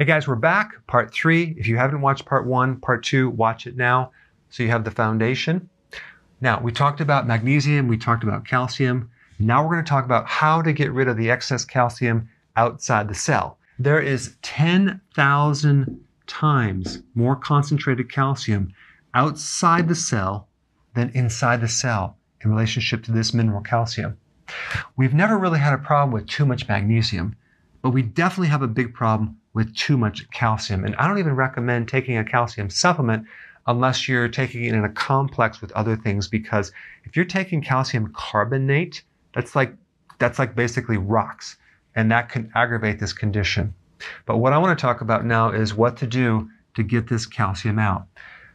Hey guys, we're back. Part three. If you haven't watched part one, part two, watch it now so you have the foundation. Now, we talked about magnesium, we talked about calcium. Now we're going to talk about how to get rid of the excess calcium outside the cell. There is 10,000 times more concentrated calcium outside the cell than inside the cell in relationship to this mineral calcium. We've never really had a problem with too much magnesium, but we definitely have a big problem with too much calcium. And I don't even recommend taking a calcium supplement unless you're taking it in a complex with other things because if you're taking calcium carbonate, that's like that's like basically rocks and that can aggravate this condition. But what I want to talk about now is what to do to get this calcium out.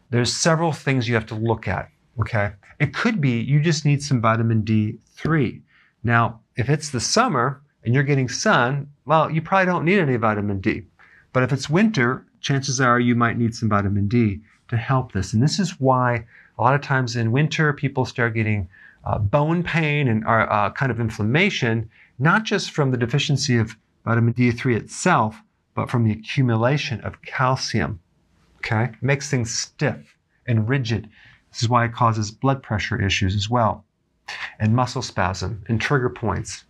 There's several things you have to look at, okay? It could be you just need some vitamin D3. Now, if it's the summer and you're getting sun, well, you probably don't need any vitamin D. But if it's winter, chances are you might need some vitamin D to help this. And this is why a lot of times in winter, people start getting uh, bone pain and uh, kind of inflammation, not just from the deficiency of vitamin D3 itself, but from the accumulation of calcium. Okay? Makes things stiff and rigid. This is why it causes blood pressure issues as well, and muscle spasm and trigger points.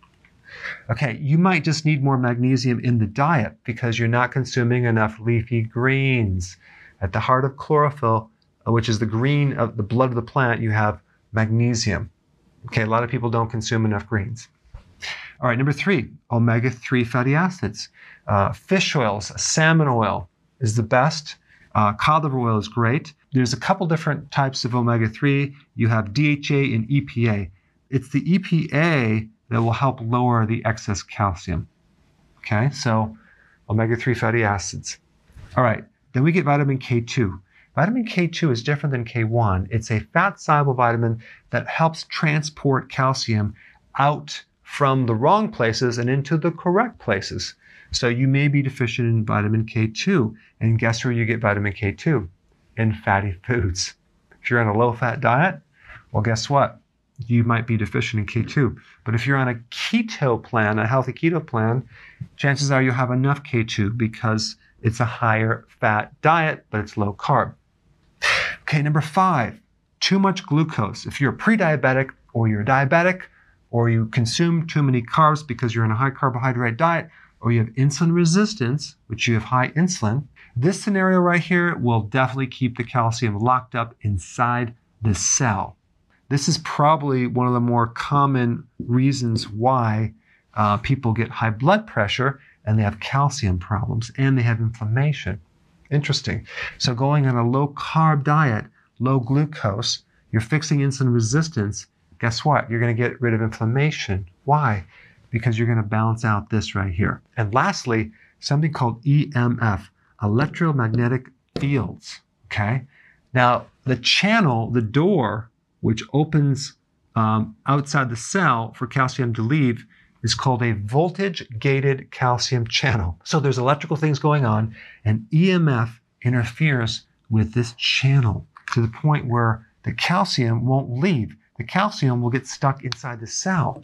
Okay, you might just need more magnesium in the diet because you're not consuming enough leafy greens. At the heart of chlorophyll, uh, which is the green of the blood of the plant, you have magnesium. Okay, a lot of people don't consume enough greens. All right, number three, omega 3 fatty acids. Uh, fish oils, salmon oil is the best. Uh, cod liver oil is great. There's a couple different types of omega 3. You have DHA and EPA. It's the EPA that will help lower the excess calcium. Okay, so omega 3 fatty acids. All right, then we get vitamin K2. Vitamin K2 is different than K1. It's a fat soluble vitamin that helps transport calcium out from the wrong places and into the correct places. So you may be deficient in vitamin K2. And guess where you get vitamin K2? In fatty foods. If you're on a low fat diet, well, guess what? You might be deficient in K2. But if you're on a keto plan, a healthy keto plan, chances are you'll have enough K2 because it's a higher fat diet, but it's low carb. Okay, number five, too much glucose. If you're pre diabetic or you're diabetic, or you consume too many carbs because you're on a high carbohydrate diet, or you have insulin resistance, which you have high insulin, this scenario right here will definitely keep the calcium locked up inside the cell. This is probably one of the more common reasons why uh, people get high blood pressure and they have calcium problems and they have inflammation. Interesting. So, going on a low carb diet low glucose, you're fixing insulin resistance, guess what? You're going to get rid of inflammation. Why? Because you're going to balance out this right here. And lastly, something called EMF, electromagnetic fields. Okay. Now, the channel, the door, which opens um, outside the cell for calcium to leave, is called a voltage gated calcium channel. So there's electrical things going on, and EMF interferes with this channel to the point where the calcium won't leave. The calcium will get stuck inside the cell.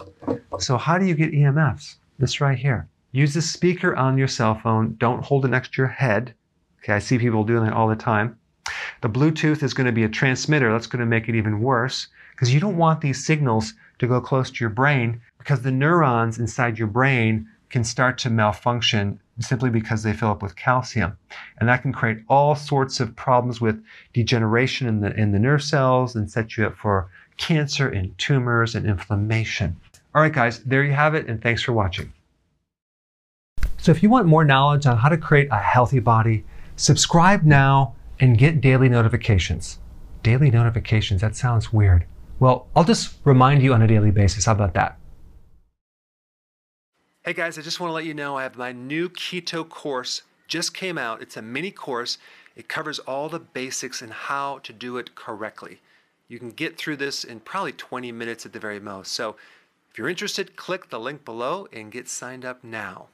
So, how do you get EMFs? This right here. Use the speaker on your cell phone. Don't hold it next to your head. Okay, I see people doing that all the time. The Bluetooth is going to be a transmitter. That's going to make it even worse because you don't want these signals to go close to your brain because the neurons inside your brain can start to malfunction simply because they fill up with calcium. And that can create all sorts of problems with degeneration in the, in the nerve cells and set you up for cancer and tumors and inflammation. All right, guys, there you have it, and thanks for watching. So if you want more knowledge on how to create a healthy body, subscribe now and get daily notifications. Daily notifications, that sounds weird. Well, I'll just remind you on a daily basis. How about that? Hey guys, I just want to let you know I have my new keto course just came out. It's a mini course. It covers all the basics and how to do it correctly. You can get through this in probably 20 minutes at the very most. So if you're interested, click the link below and get signed up now.